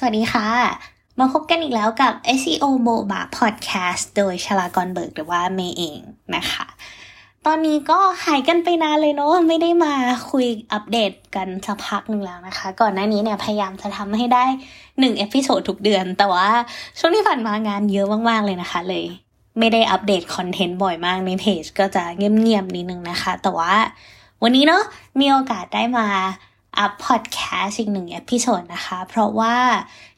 สวัสดีค่ะ มาพบกันอีกแล้วกับ SEO Boba Podcast โดยชลากรเบิร์กหรือว่าเมย์เองนะคะ ตอนนี้ก็หายกันไปนานเลยเนาะไม่ได้มาคุยอัปเดตกันสักพักหนึ่งแล้วนะคะ ก่อนหน้านี้เนี่ยพยายามจะทำให้ได้หนึ่ง episode ทุกเดือน แต่ว่าช่วงที่ผ่านมางานเยอะมากๆเลยนะคะเลย ไม่ได้อัปเดต content บ่อยมากในเพจก็จะเงียบๆนิดนึงนะคะ แต่ว่าวันนี้เนาะมีโอกาสได้มา up พอดแคสต์อีกหนึ่ง episode นะคะ เพราะว่า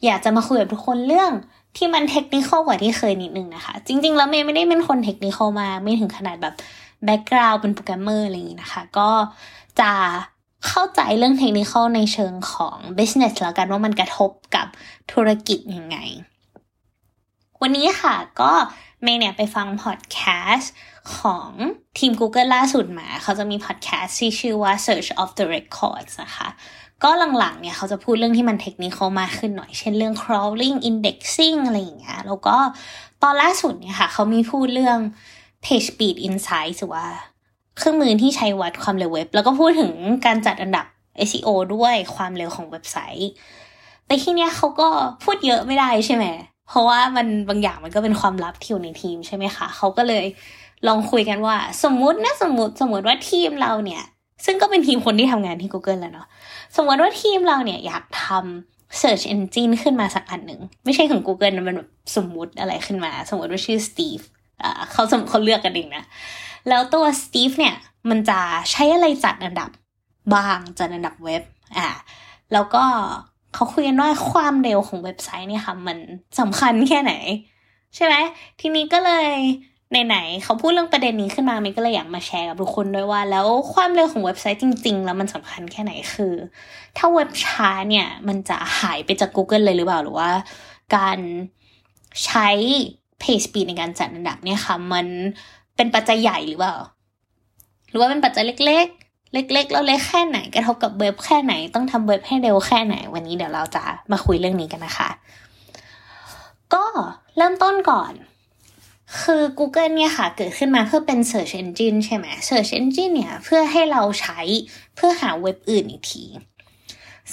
อยากจะมาคุยกับทุกคนเรื่องที่มันเทคนิคกว่าที่เคยนิดนึงนะคะ จริง ๆ แล้วเมย์ไม่ได้เป็นคนเทคนิคมาไม่ถึงขนาดแบบ background เป็นโปรแกรมเมอร์อะไรอย่างนี้นะคะ ก็จะเข้าใจเรื่องเทคนิคในเชิงของ business แล้วกันว่ามันกระทบกับธุรกิจยังไง วันนี้ค่ะก็ เมย์เนี่ยไปฟังพอดแคสต์ของทีม Google ล่าสุดมา เขาจะมีพอดแคสต์ที่ชื่อว่า Search of the Records นะคะ ก็หลังๆเนี่ยเขาจะพูดเรื่องที่มันเทคนิคมากขึ้นหน่อย เช่นเรื่อง crawling indexing อะไรอย่างเงี้ย แล้วก็ตอนล่าสุดเนี่ยค่ะ เขามีพูดเรื่อง page speed insight หรือว่า เครื่องมือที่ใช้วัดความเร็วเว็บ แล้วก็พูดถึงการจัดอันดับ SEO ด้วยความเร็วของเว็บไซต์ แต่ที่เนี้ยเขาก็พูดเยอะไม่ได้ใช่ไหมเพราะว่ามันบางอย่างมันก็เป็นความลับที่อยู่ในทีมใช่ไหมคะเขาก็เลยลองคุยกันว่า สมมตินะสมมติสมมติว่าทีมเราเนี่ย ซึ่งก็เป็นทีมคนที่ทำงานที่ Google แล้วเนาะสมมติว่าทีมเราเนี่ยอยากทำ search engine ขึ้นมาสักอันหนึ่ง ไม่ใช่ของ Google มันแบบสมมุติอะไรขึ้นมา สมมติว่าชื่อ Steve อ่าเขาสมเขาเลือกกันเองนะ แล้วตัว Steve เนี่ย มันจะใช้อะไรจัดอันดับบางจัดอันดับเว็บอ่าแล้วก็ เขาคุยกันว่าความเร็วของเว็บไซต์เนี่ยค่ะ มันสำคัญแค่ไหน ใช่ไหมทีนี้ก็เลยไหนๆเขาพูดเรื่องประเด็นนี้ขึ้นมามันก็เลยอยากมาแชร์กับทุกคนด้วยว่า แล้วความเร็วของเว็บไซต์จริง ๆ แล้วมันสำคัญแค่ไหนคือ ถ้าเว็บช้าเนี่ย มันจะหายไปจาก Google เลยหรือเปล่าหรือว่า การใช้ page speed ในการจัดอันดับเนี่ยค่ะ มันเป็นปัจจัยใหญ่หรือเปล่า หรือว่าเป็นปัจจัยเล็ก เล็กๆแล้วเล็กแค่ไหนกระทบกับเว็บแค่ไหน ต้องทำเว็บให้เร็วแค่ไหน วันนี้เดี๋ยวเราจะมาคุยเรื่องนี้กันนะคะ ก็เริ่มต้นก่อน คือ Google เนี่ยค่ะ เกิดขึ้นมาเพื่อเป็น Search Engine ใช่ไหม Search Engine เนี่ย เพื่อให้เราใช้เพื่อหาเว็บอื่นอีกที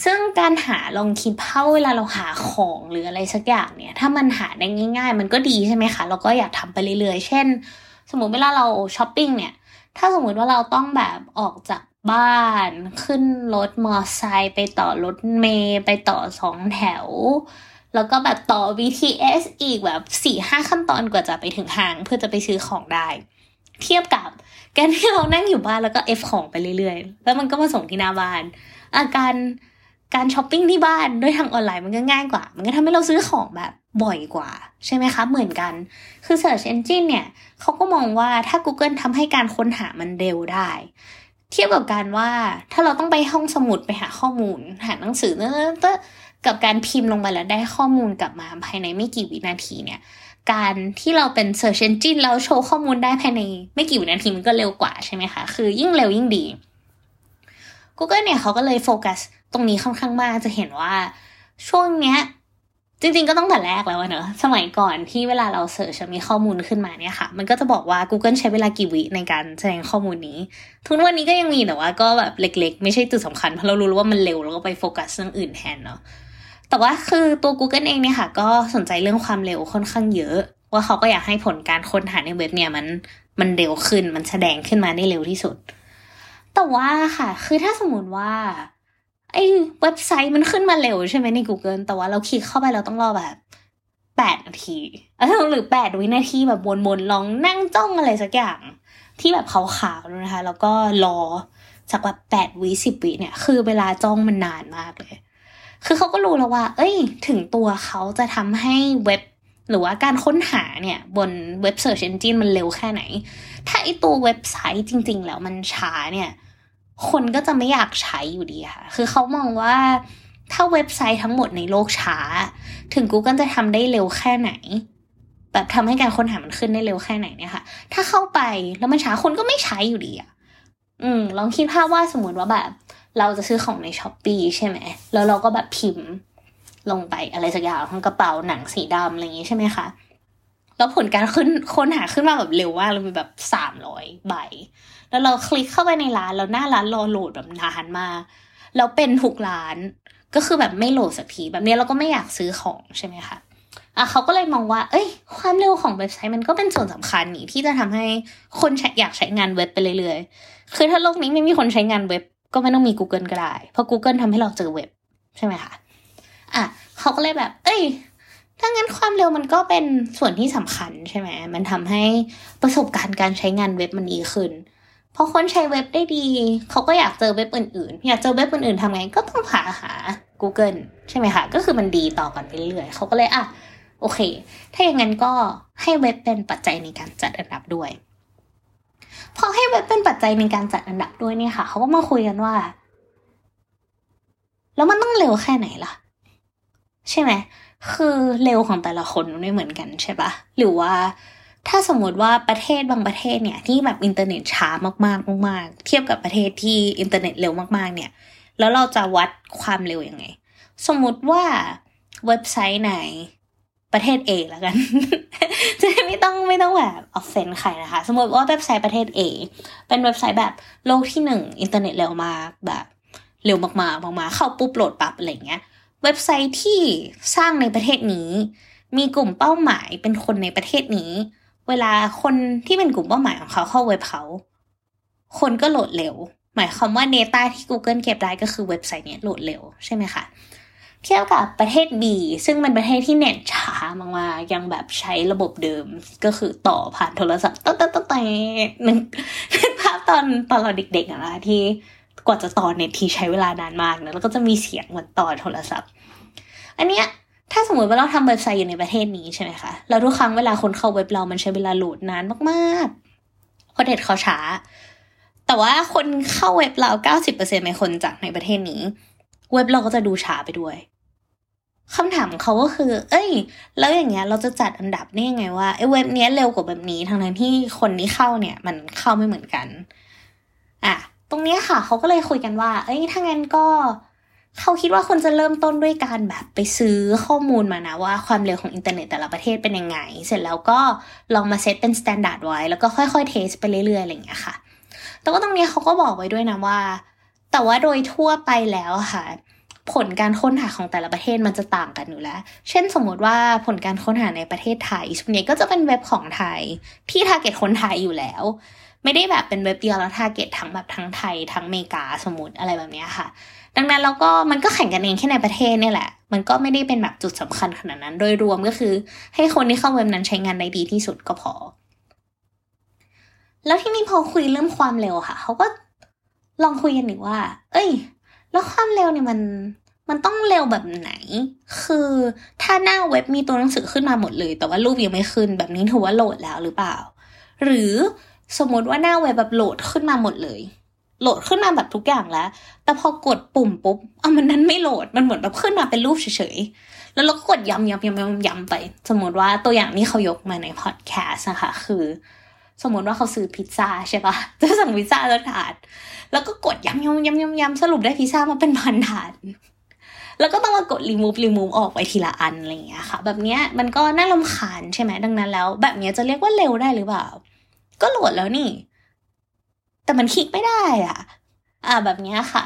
ซึ่งการหาลองคิดเ่าเวลาเราหาของหรืออะไรสักอย่างเนี่ย ถ้ามันหาได้ง่าย ๆ มันก็ดีใช่ไหมคะ เราก็อยากทำไปเรื่อยๆ เช่น สมมติเวลาเราช้อปปิ้งเนี่ย ถ้าสมมติว่าเราต้องแบบออกจากบ้านขึ้นรถมอเตอร์ไซค์ไปต่อรถเมล์ไปต่อสองแถว แล้วก็แบบต่อ BTS อีกแบบสี่ห้าขั้นตอนกว่าจะไปถึงห้างเพื่อจะไปซื้อของได้ เทียบกับการที่เรานั่งอยู่บ้านแล้วก็ F ของไปเรื่อยๆ แล้วมันก็มาส่งที่หน้าบ้าน อาการ การช้อปปิ้งที่บ้านด้วยทางออนไลน์มันก็ง่ายกว่า มันก็ทำให้เราซื้อของแบบบ่อยกว่า ใช่ไหมคะ เหมือนกัน คือ Search Engine เนี่ยเขาก็มองว่าถ้า Google ทำให้การค้นหามันเร็วได้ เทียบกับการว่าถ้าเราต้องไปห้องสมุดไปหาข้อมูล หาหนังสือเนอะกับการพิมพ์ลงไปแล้วได้ข้อมูลกลับมาภายในไม่กี่วินาทีเนี่ยการที่เราเป็น Search Engine แล้วโชว์ข้อมูลได้ภายในไม่กี่วินาทีมันก็เร็วกว่าใช่ไหมคะ คือยิ่งเร็วยิ่งดี Google เนี่ยเขาก็เลยโฟกัส ตรงนี้ค่อนข้างมากจะเห็นว่าช่วงเนี้ยจริงๆก็ต้องแต่แรกแล้วเนอะสมัยก่อนที่เวลาเราเสิร์ชมีข้อมูลขึ้นมาเนี่ยค่ะ มันก็จะบอกว่า Google ใช้เวลากี่วิในการแสดงข้อมูลนี้ ทุกวันนี้ก็ยังมีแต่ว่าก็แบบเล็กๆ ไม่ใช่จุดสำคัญเพราะเรารู้ว่ามันเร็วแล้วก็ไปโฟกัสเรื่องอื่นแทนเนาะแต่ว่าคือตัว Google เองเนี่ยค่ะ ก็สนใจเรื่องความเร็วค่อนข้างเยอะ ว่าเขาก็อยากให้ผลการค้นหาในเว็บเนี่ยมันมันเร็วขึ้นมันแสดงขึ้นมาได้เร็วที่สุด แต่ว่าค่ะ คือถ้าสมมติว่า ไอ้เว็บไซต์มันขึ้นมาเร็วใช่ไหมใน Google แต่ว่าเราคลิกเข้าไปเราต้องรอแบบแปดนาทีหรือแปดวินาทีแบบวนๆลองนั่งจ้องอะไรสักอย่าง ที่แบบขาวๆนะคะ แล้วก็รอสักแบบแปดวิสิบวิเนี่ย คือเวลาจ้องมันนานมากเลย คือเขาก็รู้แล้วว่า เอ้ย ถึงตัวเขาจะทำให้เว็บหรือว่าการค้นหาเนี่ยบนเว็บ Search Engine มันเร็วแค่ไหน ถ้าไอตัวเว็บไซต์จริง ๆ แล้วมันช้าเนี่ย คนก็จะไม่อยากใช้อยู่ดีค่ะ คือเขามองว่าถ้าเว็บไซต์ทั้งหมดในโลกช้า ถึง Google จะทำได้เร็วแค่ไหน แบบทำให้การค้นหามันขึ้นได้เร็วแค่ไหนเนี่ยค่ะ ถ้าเข้าไปแล้วมันช้าคนก็ไม่ใช้อยู่ดีอะ อืม ลองคิดภาพว่าสมมติว่าแบบ เราจะซื้อของในช้อปปีใช่ไหม แล้วเราก็แบบพิมพ์ลงไปอะไรสักอย่างของกระเป๋าหนังสีดำอะไรอย่างงี้ใช่ไหมคะ แล้วผลการขึ้นค้นหาขึ้นมาแบบเร็วมากเลยมีแบบสามร้อยใบ แล้วเราคลิกเข้าไปในร้านแล้วหน้าร้านรอโหลดแบบนานมากแล้วเป็นทุกร้าน ก็คือแบบไม่โหลดสักทีแบบนี้เราก็ไม่อยากซื้อของใช่ไหมคะอะเขาก็เลยมองว่า เอ้ย ความเร็วของเว็บไซต์มันก็เป็นส่วนสำคัญนี่ที่จะทำให้คนอยากใช้งานเว็บไปเรื่อยๆ คือถ้าโลกนี้ไม่มีคนใช้งานเว็บ ก็ไม่ต้องมี Google ก็ได้ เพราะ Google ทำให้เราเจอเว็บใช่ไหมคะอะเขาก็เลยแบบ เอ้ย ถ้างั้นความเร็วมันก็เป็นส่วนที่สำคัญใช่ไหม มันทำให้ประสบการณ์การใช้งานเว็บมันดีขึ้น พอคนใช้เว็บได้ดี เขาก็อยากเจอเว็บอื่นๆ อยากเจอเว็บอื่นๆทำไง ก็ต้องหาหา Google ใช่ไหมคะ ก็คือมันดีต่อกันไปเรื่อยเขาก็เลยอะโอเค ถ้าอย่างนั้นก็ให้เว็บเป็นปัจจัยในการจัดอันดับด้วย พอให้เว็บเป็นปัจจัยในการจัดอันดับด้วยเนี่ยค่ะ เขาก็มาคุยกันว่า แล้วมันต้องเร็วแค่ไหนล่ะ ใช่ไหม คือเร็วของแต่ละคนไม่เหมือนกันใช่ปะหรือว่า ถ้าสมมติว่าประเทศบางประเทศเนี่ยที่แบบอินเทอร์เน็ตช้ามากๆมากๆ เทียบกับประเทศที่อินเทอร์เน็ตเร็วมากๆ เนี่ย แล้วเราจะวัดความเร็วยังไง สมมุติว่าเว็บไซต์ไหนประเทศ A แล้วกัน จะไม่ต้องไม่ต้องแบบออฟเซนใครนะคะ สมมติว่าเว็บไซต์ประเทศ A เป็นเว็บไซต์แบบโลกที่หนึ่งอินเทอร์เน็ตเร็วมากแบบเร็วมากๆมากๆเข้าปุ๊บโหลดปั๊บอะไรเงี้ย เว็บไซต์ที่สร้างในประเทศนี้ มีกลุ่มเป้าหมายเป็นคนในประเทศนี้ เวลาคนที่เป็นกลุ่มเป้าหมายของเขาเข้าเว็บเขา คนก็โหลดเร็ว หมายความว่า Data ที่ Google เก็บได้ก็คือเว็บไซต์เนี้ยโหลดเร็วใช่ไหมคะเทียบกับประเทศ B ซึ่งเป็นประเทศที่เน็ตช้ามากๆยังแบบใช้ระบบเดิมก็คือต่อผ่านโทรศัพท์ตั้งตั้งตั้งแต่นึกภาพตอนตอนเราเด็กๆอะนะที่กว่าจะต่อเน็ตทีใช้เวลานานมากนะแล้วก็จะมีเสียงเหมือนต่อโทรศัพท์ อันเนี้ย ถ้าสมมติว่าเราทำเว็บไซต์อยู่ในประเทศนี้ใช่ไหมคะ แล้วทุกครั้งเวลาคนเข้าเว็บเรา มันใช้เวลาโหลดนานมากๆเพราะเด็ดเขาช้า แต่ว่าคนเข้าเว็บเราเก้าสิบเปอร์เซ็นต์ในคนจากในประเทศนี้ เว็บเราก็จะดูช้าไปด้วยคำถามเขาก็คือ เอ้ย แล้วอย่างเงี้ย เราจะจัดอันดับได้ยังไงว่าไอ้เว็บเนี้ยเร็วกว่าแบบนี้ ทั้งนั้นที่คนที่เข้าเนี่ย มันเข้าไม่เหมือนกัน อะ ตรงนี้ค่ะ เขาก็เลยคุยกันว่า เอ้ย ถ้างั้นก็ เขาคิดว่าคนจะเริ่มต้นด้วยการแบบไปซื้อข้อมูลมานะว่าความเร็วของอินเทอร์เน็ตแต่ละประเทศเป็นยังไง เสร็จแล้วก็ลองมาเซตเป็นมาตรฐานไว้ แล้วก็ค่อยๆ test ไปเรื่อยๆอะไรอย่างเงี้ยค่ะ แต่ว่าตรงนี้เขาก็บอกไว้ด้วยนะว่า แต่ว่าโดยทั่วไปแล้วค่ะ ผลการค้นหาของแต่ละประเทศมันจะต่างกันอยู่แล้ว เช่นสมมติว่าผลการค้นหาในประเทศไทยส่วนใหญ่ก็จะเป็นเว็บของไทยที่ target คนไทยอยู่แล้ว ไม่ได้แบบเป็นเว็บเดียวแล้ว target ทั้งแบบทั้งไทยทั้งอเมริกาสมมติอะไรแบบนี้ค่ะ ดังนั้นแล้วก็มันก็แข่งกันเองแค่ในประเทศนี่แหละ มันก็ไม่ได้เป็นแบบจุดสำคัญขนาดนั้น โดยรวมก็คือ ให้คนที่เข้าเว็บนั้นใช้งานได้ดีที่สุดก็พอ แล้วทีนี้พอคุยเรื่องความเร็วค่ะเขาก็ลองคุยกันอีกว่า เอ้ย แล้วความเร็วเนี่ยมันมันต้องเร็วแบบไหน คือถ้าหน้าเว็บมีตัวหนังสือขึ้นมาหมดเลย แต่ว่ารูปยังไม่ขึ้นแบบนี้ถือว่าโหลดแล้วหรือเปล่า หรือ สมมติว่าหน้าเว็บแบบโหลดขึ้นมาหมดเลย โหลดขึ้นมาแบบทุกอย่างแล้ว แต่พอกดปุ่มปุ๊บเอะมันนั้นไม่โหลดมันเหมือนแบบขึ้นมาเป็นรูปเฉยๆ แล้วเราก็กดย้ำย้ำย้ำย้ำย้ำไป สมมติว่าตัวอย่างนี้เขายกมาในพอดแคสต์นะคะ คือ สมมติว่าเขาซื้อพิซซ่าใช่ปะจะสั่งพิซซ่าแล้วถาด แล้วก็กดย้ำย้ำย้ำย้ำย้ำสรุปได้พิซซ่ามาเป็นพันถาดแล้วก็ต้องมากดรีมูฟรีมูฟออกไปทีละอันอะไรอย่างเงี้ยค่ะ แบบเนี้ยมันก็น่ารำคาญใช่ไหมดังนั้นแล้ว แบบเนี้ยจะเรียกว่าเร็วได้หรือเปล่า ก็โหลดแล้วนี่ แต่มันคลิกไม่ได้อะ อ่าแบบนี้ค่ะ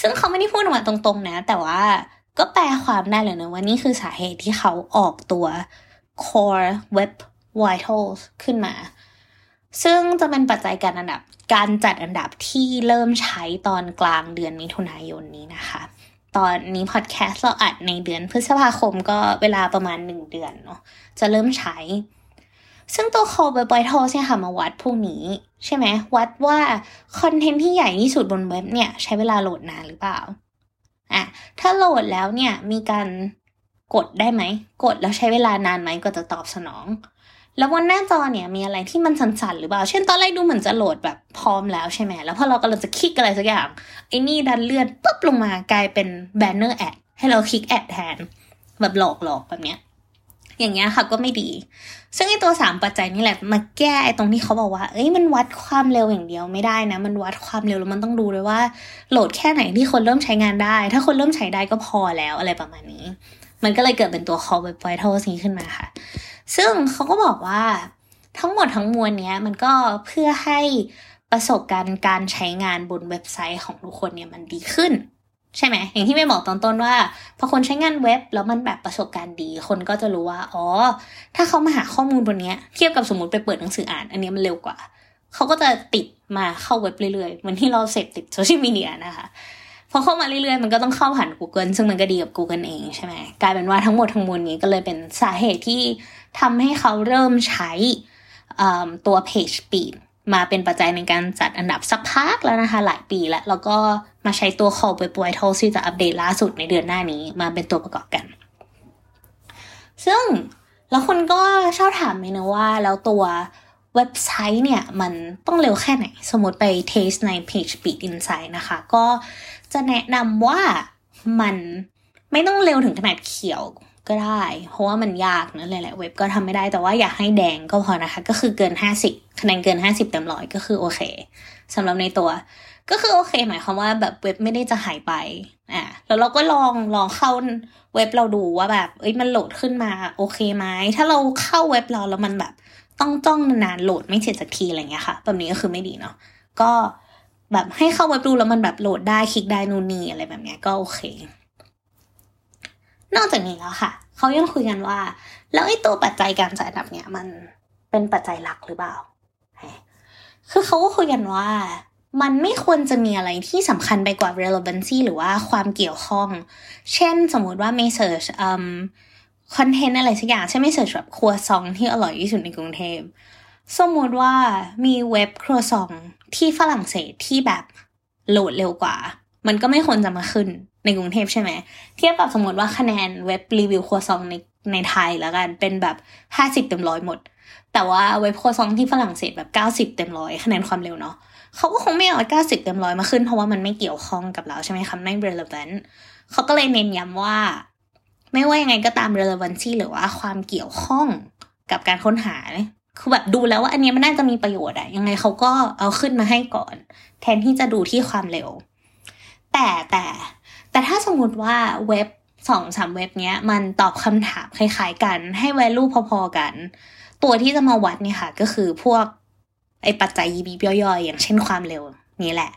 ซึ่งเขาไม่ได้พูดออกมาตรงๆนะ แต่ว่าก็แปลความได้เลยนะว่านี่คือสาเหตุที่เขาออกตัว core web vitals ขึ้นมา ซึ่งจะเป็นปัจจัยการอันดับการจัดอันดับที่เริ่มใช้ตอนกลางเดือนมิถุนายนนี้นะคะ ตอนนี้พอดแคสต์เราอัดในเดือนพฤษภาคมก็เวลาประมาณหนึ่งเดือนเนาะจะเริ่มใช้ ซึ่งตัว Core Web Vitals เนี่ยค่ะมาวัดพวกนี้ ใช่ไหมวัดว่าคอนเทนต์ที่ใหญ่ที่สุดบนเว็บเนี่ยใช้เวลาโหลดนานหรือเปล่าอะถ้าโหลดแล้วเนี่ยมีการกดได้ไหม กดแล้วใช้เวลานานไหมก็จะตอบสนอง แล้วบนหน้าจอเนี่ยมีอะไรที่มันสั่นๆหรือเปล่า เช่นตอนแรกดูเหมือนจะโหลดแบบพร้อมแล้วใช่ไหมแล้วพอเรากำลังจะคลิกอะไรสักอย่างไอ้นี่ดันเลื่อนปุ๊บลงมากลายเป็นแบนเนอร์ ad ให้เราคลิก ad แทน แบบหลอกๆแบบเนี้ย อย่างเงี้ยค่ะก็ไม่ดี ซึ่งไอตัวสามปัจจัยนี่แหละมาแก้ไอตรงที่เขาบอกว่า เอ้ยมันวัดความเร็วอย่างเดียวไม่ได้นะ มันวัดความเร็วแล้วมันต้องดูด้วยว่า โหลดแค่ไหนที่คนเริ่มใช้งานได้ ถ้าคนเริ่มใช้ได้ก็พอแล้วอะไรประมาณนี้ มันก็เลยเกิดเป็นตัว call web vitals นี้ขึ้นมาค่ะ ซึ่งเขาก็บอกว่าทั้งหมดทั้งมวลเนี้ยมันก็เพื่อให้ประสบการณ์การใช้งานบนเว็บไซต์ของทุกคนเนี่ยมันดีขึ้น ใช่ไหมอย่างที่ไม่บอกตอนต้นว่าพอคนใช้งานเว็บแล้วมันแบบประสบการณ์ดี คนก็จะรู้ว่า อ๋อ ถ้าเขามาหาข้อมูลบนนี้เทียบกับสมมติไปเปิดหนังสืออ่าน อันนี้มันเร็วกว่า เขาก็จะติดมาเข้าเว็บเรื่อยๆเหมือนที่เราเสพติดโซเชียลมีเดียนะคะพอเข้ามาเรื่อยๆ มันก็ต้องเข้าผ่าน Google ซึ่งมันก็ดีกับ Google เองใช่ไหมกลายเป็นว่าทั้งหมดทั้งมวลนี้ก็เลยเป็นสาเหตุที่ทำให้เขาเริ่มใช้ตัว Page Speed มาเป็นปัจจัยในการจัดอันดับสักพักแล้วนะคะ หลายปีแล้ว แล้วก็มาใช้ตัว Call Web Vitals ที่จะอัปเดตล่าสุดในเดือนหน้านี้มาเป็นตัวประกอบกัน ซึ่งแล้วคนก็ชอบถามไหมนะว่า แล้วตัวเว็บไซต์เนี่ย มันต้องเร็วแค่ไหน สมมติไปเทสใน Page Speed Insight นะคะ ก็จะแนะนำว่ามันไม่ต้องเร็วถึงขนาดเขียว ก็ได้ เพราะว่ามันยากนะหลายๆเว็บก็ทำไม่ได้แต่ว่าอยากให้แดงก็พอนะคะ ก็คือเกิน 50 คะแนนเกิน 50 เต็มร้อยก็คือโอเคสำหรับในตัว ก็คือโอเค หมายความว่าแบบเว็บไม่ได้จะหายไปอะแล้วเราก็ลองลองเข้าเว็บเราดูว่าแบบเอ้ยมันโหลดขึ้นมาโอเคไหมถ้าเราเข้าเว็บเราแล้วมันแบบต้องจ้องนานๆโหลดไม่เสร็จสักทีอะไรเงี้ยค่ะ แบบนี้ก็คือไม่ดีเนาะก็แบบให้เข้าเว็บดูแล้วมันแบบโหลดได้คลิกได้นู่นนี่อะไรแบบเนี้ยก็โอเค นอกจากนี้แล้วค่ะ เขายังคุยกันว่า แล้วไอ้ตัวปัจจัยการจัดอันดับเนี่ยมันเป็นปัจจัยหลักหรือเปล่า คือเขาก็คุยกันว่า มันไม่ควรจะมีอะไรที่สำคัญไปกว่า relevancy หรือว่าความเกี่ยวข้อง เช่นสมมุติว่าไม่ search คอนเทนต์อะไรสักอย่างใช่ไม่เสิร์ชแบบครัวซองที่อร่อยที่สุดในกรุงเทพสมมติว่ามีเว็บครัวซองที่ฝรั่งเศสที่แบบโหลดเร็วกว่า มันก็ไม่ควรจะมาขึ้นในกรุงเทพใช่ไหม เทียบกับสมมติว่าคะแนนเว็บรีวิวครัวซองในในไทยแล้วกัน เป็นแบบห้าสิบเต็มร้อยหมด แต่ว่าเว็บครัวซองที่ฝรั่งเศสแบบเก้าสิบเต็มร้อยคะแนนความเร็วเนาะเขาก็คงไม่เอาเก้าสิบเต็มร้อยมาขึ้นเพราะว่ามันไม่เกี่ยวข้องกับเราใช่ไหมคะไม่ relevant เขาก็เลยเน้นย้ำว่า ไม่ว่ายังไงก็ตาม relevancy หรือว่าความเกี่ยวข้องกับการค้นหาคือแบบดูแล้วว่าอันนี้มันน่าจะมีประโยชน์อะยังไงเขาก็เอาขึ้นมาให้ก่อน แทนที่จะดูที่ความเร็ว แต่แต่แต่ถ้าสมมติว่าเว็บสองสามเว็บเนี้ย มันตอบคำถามคล้ายๆกัน ให้ value พอๆกัน ตัวที่จะมาวัดเนี่ยค่ะ ก็คือพวกไอปัจจัยยีบีย่อยๆอย่างเช่นความเร็วนี่แหละ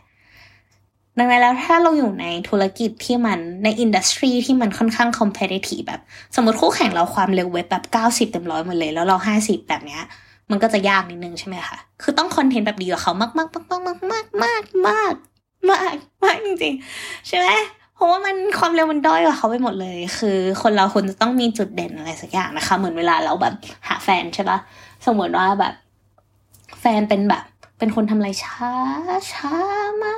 ดังนั้นแล้วถ้าเราอยู่ในธุรกิจที่มันใน industry ที่มันค่อนข้าง competitive แบบ สมมติคู่แข่งเราความเร็วเว็บแบบเก้าสิบเต็มร้อยหมดเลย แล้วเราห้าสิบแบบเนี้ย มันก็จะยากนิดนึงใช่ไหมคะ คือต้องคอนเทนต์แบบดีกว่าเขามากมากมากมากมากมากมาก มากมากจริงๆ ใช่ไหมเพราะว่ามันความเร็วมันด้อยกว่าเขาไปหมดเลย คือคนเราควรจะต้องมีจุดเด่นอะไรสักอย่างนะคะ เหมือนเวลาเราแบบหาแฟนใช่ปะสมมติว่าแบบ แฟนเป็นแบบ เป็นคนทำอะไรช้าช้ามา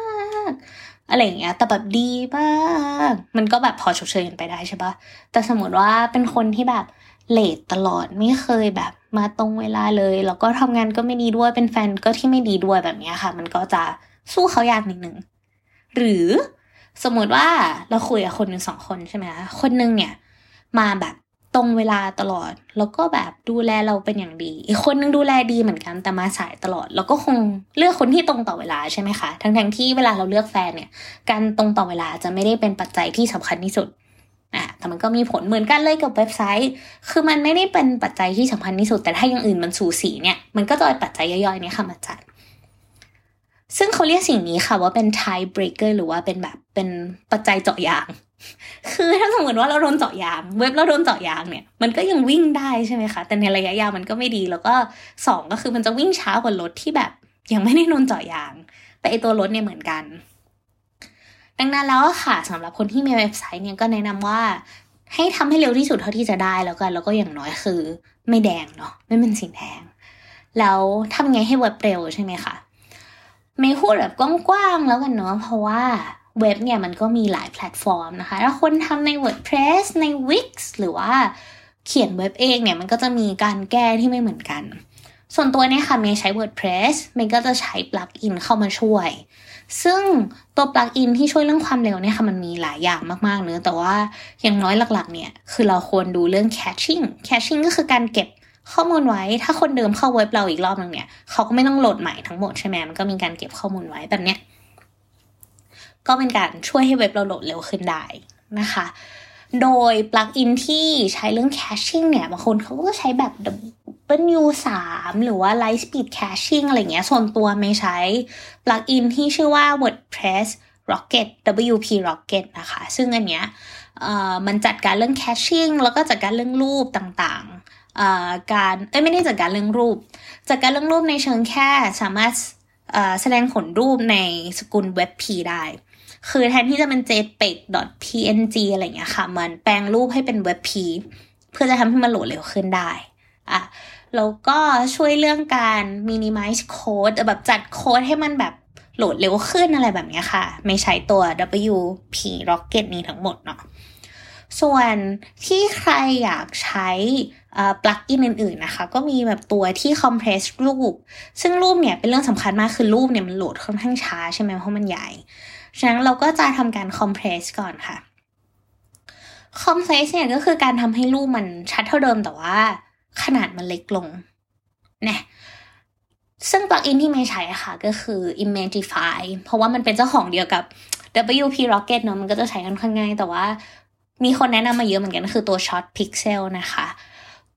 กอะไรอย่างเงี้ย แต่แบบดีมากมันก็แบบพอชดเชยกันไปได้ใช่ปะแต่สมมติว่าเป็นคนที่แบบเลทตลอดไม่เคยแบบมาตรงเวลาเลย แล้วก็ทำงานก็ไม่ดีด้วยเป็นแฟนก็ที่ไม่ดีด้วยแบบเนี้ยค่ะ มันก็จะสู้เขายากนิดนึง หรือสมมติว่าเราคุยกับคนหนึ่งสองคนใช่ไหมคะคนหนึ่งเนี่ย มาแบบตรงเวลาตลอด แล้วก็แบบดูแลเราเป็นอย่างดี อีกคนนึงดูแลดีเหมือนกันแต่มาสายตลอดแล้วก็คงเลือกคนที่ตรงต่อเวลาใช่ไหมคะทั้งทงที่เวลาเราเลือกแฟนเนี่ย การตรงต่อเวลาจะไม่ได้เป็นปัจจัยที่สำคัญที่สุดอะแต่มันก็มีผลเหมือนกันเลยกับเว็บไซต์ คือมันไม่ได้เป็นปัจจัยที่สำคัญที่สุด แต่ถ้าอย่างอื่นมันสูสีเนี่ย มันก็จะเป็นปัจจัยย่อยๆเนี่ยค่ะมาจัด ซึ่งเขาเรียกสิ่งนี้ค่ะว่าเป็น tie breaker หรือว่าเป็นแบบเป็นปัจจัยเจาะยาง คือถ้าสมมติว่าเราโดนเจาะยาง เว็บเราโดนเจาะยางเนี่ย มันก็ยังวิ่งได้ใช่ไหมคะ แต่ในระยะยาวมันก็ไม่ดี แล้วก็สองก็คือมันจะวิ่งช้ากว่ารถที่แบบ ยังไม่ได้โดนเจาะยาง แต่ไอตัวรถเนี่ยเหมือนกัน ดังนั้นแล้วค่ะสำหรับคนที่มีเว็บไซต์เนี่ยก็แนะนำว่าให้ทำให้เร็วที่สุดเท่าที่จะได้แล้วกันแล้วก็อย่างน้อยคือ ไม่แดงเนาะไม่เป็นสีแดง แล้วทำไงให้เว็บเร็วใช่ไหมคะ ไม่พูดแบบกว้างๆแล้วกันเนาะเพราะว่าเว็บเนี่ยมันก็มีหลายแพลตฟอร์มนะคะ ถ้าคนทำใน WordPress ใน Wix หรือว่าเขียนเว็บเองเนี่ยมันก็จะมีการแก้ที่ไม่เหมือนกัน ส่วนตัวเนี่ยค่ะเมย์ใช้ WordPress เมย์ก็จะใช้ปลั๊กอินเข้ามาช่วย ซึ่งตัวปลั๊กอินที่ช่วยเรื่องความเร็วเนี่ยค่ะมันมีหลายอย่างมากๆเนาะแต่ว่าอย่างน้อยหลักๆเนี่ยคือเราควรดูเรื่อง caching caching ก็คือการเก็บ ข้อมูลไว้ ถ้าคนเดิมเข้าเว็บเราอีกรอบนึงเนี่ยเขาก็ไม่ต้องโหลดใหม่ทั้งหมดใช่ไหมมันก็มีการเก็บข้อมูลไว้แบบเนี้ยก็เป็นการช่วยให้เว็บเราโหลดเร็วขึ้นได้นะคะ โดยปลั๊กอินที่ใช้เรื่อง caching เนี่ยบางคนเขาก็ใช้แบบ W3 หรือว่า Light Speed Caching อะไรเงี้ย ส่วนตัวไม่ใช้ปลั๊กอินที่ชื่อว่า WordPress Rocket WP Rocket นะคะ ซึ่งอันเนี้ยมันจัดการเรื่องแคชชิ่งแล้วก็จัดการเรื่องรูปต่างๆ การเอ้ยไม่ได้จัดการเรื่องรูป จัดการเรื่องรูปในเชิงแค่สามารถแสดงผลรูปในสกุล WebP ได้ คือแทนที่จะเป็น jpeg.png อะไรเงี้ยค่ะ มันแปลงรูปให้เป็น WebP เพื่อจะทำให้มันโหลดเร็วขึ้นได้อะแล้วก็ช่วยเรื่องการ minimize code แบบจัดโค้ดให้มันแบบโหลดเร็วขึ้นอะไรแบบนี้ค่ะ ไม่ใช้ตัว WP Rocket นี้ทั้งหมดเนาะ ส่วนที่ใครอยากใช้ปลั๊กอินอื่นๆนะคะก็มีแบบตัวที่คอมเพรสรูป ซึ่งรูปเนี่ยเป็นเรื่องสำคัญมากคือรูปเนี่ยมันโหลดค่อนข้างช้าใช่ไหมเพราะมันใหญ่ ฉะนั้นเราก็จะทำการคอมเพรสก่อนค่ะคอมเพรสเนี่ยก็คือการทำให้รูปมันชัดเท่าเดิมแต่ว่าขนาดมันเล็กลงนี่ยซึ่งปลั๊กอินที่ไม่ใช้ค่ะก็คือ Imagify เพราะว่ามันเป็นเจ้าของเดียวกับ WP Rocket เนาะมันก็จะใช้ค่อนข้างง่ายแต่ว่า มีคนแนะนำมาเยอะเหมือนกันคือตัว Shot Pixel นะคะ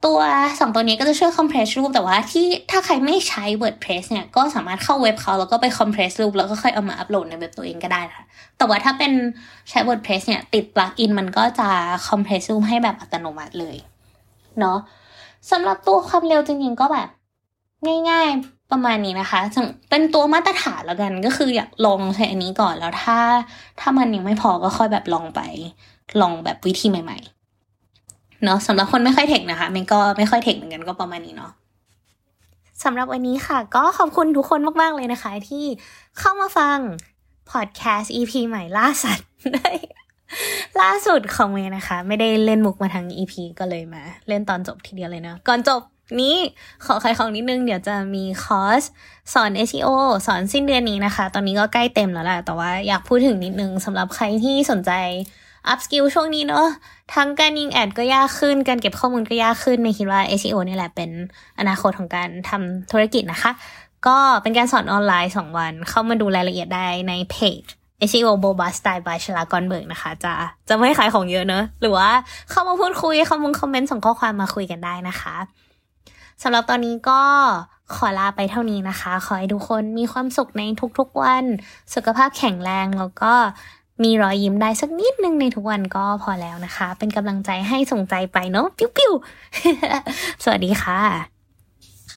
ตัวสองตัวนี้ก็จะช่วยคอมเพรสรูปแต่ว่าที่ถ้าใครไม่ใช้ WordPress เนี่ย ก็สามารถเข้าเว็บเขาแล้วก็ไปคอมเพรสรูปแล้วก็ค่อยเอามาอัปโหลดในเว็บตัวเองก็ได้ค่ะแต่ว่าถ้าเป็นใช้ WordPress เนี่ย ติดปลั๊กอินมันก็จะคอมเพรสรูปให้แบบอัตโนมัติเลยเนาะสำหรับตัวความเร็วจริงๆก็แบบ ง่ายๆประมาณนี้นะคะ เป็นตัวมาตรฐานแล้วกันก็คืออยากลองใช้อันนี้ก่อนแล้วถ้า ถ้ามันยังไม่พอก็ค่อยแบบลองไป ลองแบบวิธีใหม่ๆ เนาะสำหรับคนไม่ค่อยเทคนะคะมันก็ไม่ค่อยเทคเหมือนกันก็ประมาณนี้เนาะสำหรับวันนี้ค่ะ ก็ขอบคุณทุกคนมาก ๆ เลยนะคะ ที่เข้ามาฟังพอดแคสต์ EP ใหม่ล่าสัตว์ได้ล่าสุดของเมย์นะคะ ไม่ได้เล่นมุกมาทั้ง EP ก็เลยมา เล่นตอนจบทีเดียวเลยเนาะก่อนจบนี้ขอขายของนิดนึง เดี๋ยวจะมีคอร์สสอน SEO สอนสิ้นเดือนนี้นะคะ ตอนนี้ก็ใกล้เต็มแล้วแหละแต่ว่าอยากพูดถึงนิดนึงสำหรับใครที่สนใจ upskill ช่วงนี้เนาะทั้งการยิง ad ก็ยากขึ้น การเก็บข้อมูลก็ยากขึ้นเมย์คิดว่า SEO นี่แหละเป็นอนาคตของการทำธุรกิจนะคะ ก็เป็นการสอนออนไลน์ 2 วัน เข้ามาดูรายละเอียดได้ในเพจ SEO Boba Style by ชลากรเบิร์กนะคะ จะจะไม่ขายของเยอะเนอะหรือว่าเข้ามาพูดคุยเข้ามาคอมเมนต์ส่งข้อความมาคุยกันได้นะคะสำหรับตอนนี้ก็ขอลาไปเท่านี้นะคะ ขอให้ทุกคนมีความสุขในทุกๆวัน สุขภาพแข็งแรงแล้วก็ มีรอยยิ้มได้สักนิดนึงในทุกวันก็พอแล้วนะคะ เป็นกำลังใจให้ส่งใจไปเนาะปิ้วๆสวัสดีค่ะ